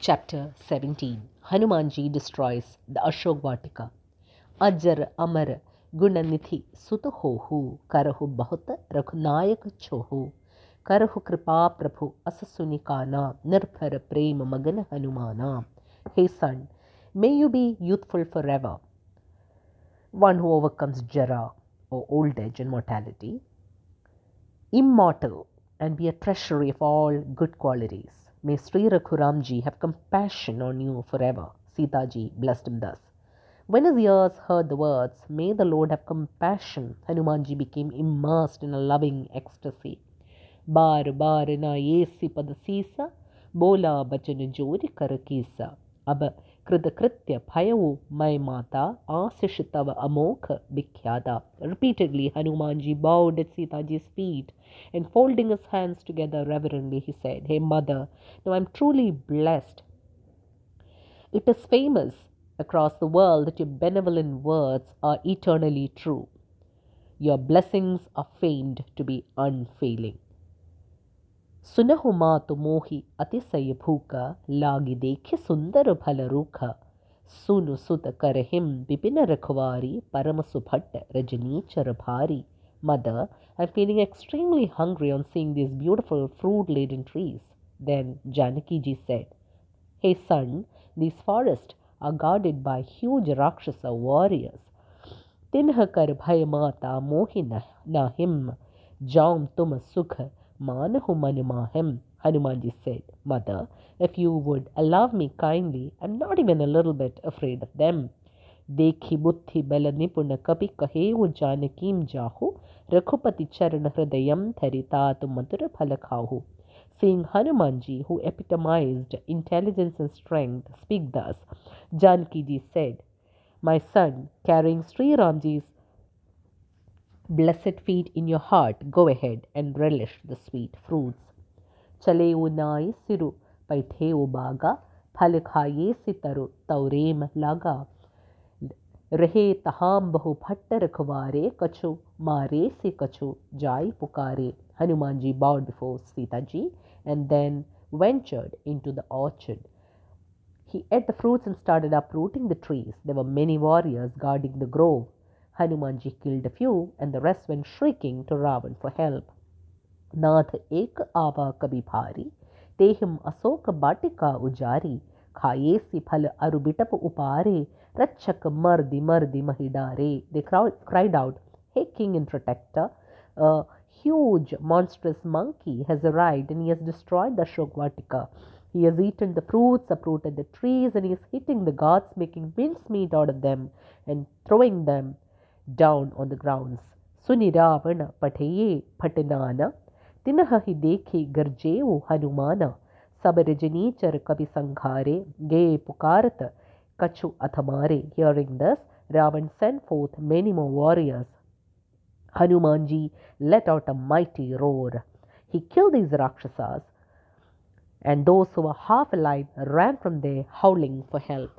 Chapter 17 Hanumanji destroys the Ashokvatika. Ajar Amar Gunanithi Sutahohu Karahu Bahut Rakhunayak Chohu Karahu Kripa Prabhu Asasunikana Nirphar Prem Magan Hanumana. Hey son, may you be youthful forever. One who overcomes Jara or old age and mortality, immortal, and be a treasury of all good qualities. May Sri Rakuramji have compassion on you forever. Sitaji blessed him thus. When his ears heard the words, May the Lord have compassion, Hanumanji became immersed in a loving ecstasy. Bar bar na yesi padasisa, bola bachan jori karakisa. अब कृत कृत्य भयउ मैं माता आशिष तव अमोघ विख्याता repeatedly hanumanji bowed at sitaji's feet and folding his hands together reverently he said hey mother now i'm truly blessed it is famous across the world that your benevolent words are eternally true your blessings are famed to be unfailing ಸುನಹು ಮಾತು ಮೋಹಿ ಅತಿಶಯಭೂಕ ಲಾಗಿದೇಖಿ ಸುಂದರ ಫಲರೂಖ ಸುನು ಸುತ ಕರಹಿಂ ಬಿಪಿನ ರಖವಾರಿ ಪರಮಸು ಭಟ್ಟ ರಜನೀಚರ ಭಾರಿ Mother, I'm feeling extremely hungry on seeing these beautiful fruit-laden trees. Then Janakiji said, Hey son, these forests are guarded by huge Rakshasa warriors. Tinhakar bhay mata mohina nahim, jaum tum sukh Manahu Manumahim, Hanumanji said, Mother, if you would allow me kindly, I'm not even a little bit afraid of them. देखी बुद्धि बल निपुण कपि कहेउ जानकीम जाहु रघुपति चरण हृदयम धरितात मधुर फल खाहु Seeing Hanumanji, who epitomized intelligence and strength, speak thus, Janki ji said, My son, carrying Sri Ramji's blessed feet in your heart, go ahead and relish the sweet fruits. Chale unai siru, paithe ubaga, phalikhaye sitaru, taurem laga. Rehe taham bahu phattarakvare kachu, mare se kachu, jai pukare. Hanumanji bowed before Sitaji and then ventured into the orchard. He ate the fruits and started uprooting the trees. There were many warriors guarding the grove. Hanumanji killed a few, and the rest went shrieking to Ravan for help. Nath ek ava kabi bhari, tehim asok batika ujari, khayesi phal arubitap upare, rachak mardi mardi mahidare. They cried out, Hey king and protector, a huge monstrous monkey has arrived and he has destroyed the Ashokvatika. He has eaten the fruits, uprooted the trees, and he is hitting the gods, making mincemeat out of them and throwing them down on the grounds. Suniravana pateye patanana ತಿನಹಿ ದೇಖಿ ಗರ್ಜೇವು ಹನುಮಾನ ಸಬರಜನೀಚರ ಕವಿ ಸಂಘಾರೆ ಗೇ ಪುಕಾರತ ಕಚು ಅಥಮಾರೆ hearing thus Ravan send forth many more warriors Hanuman ji let out a mighty roar he kill these rakshasas and those who were half alive ran from there howling for help.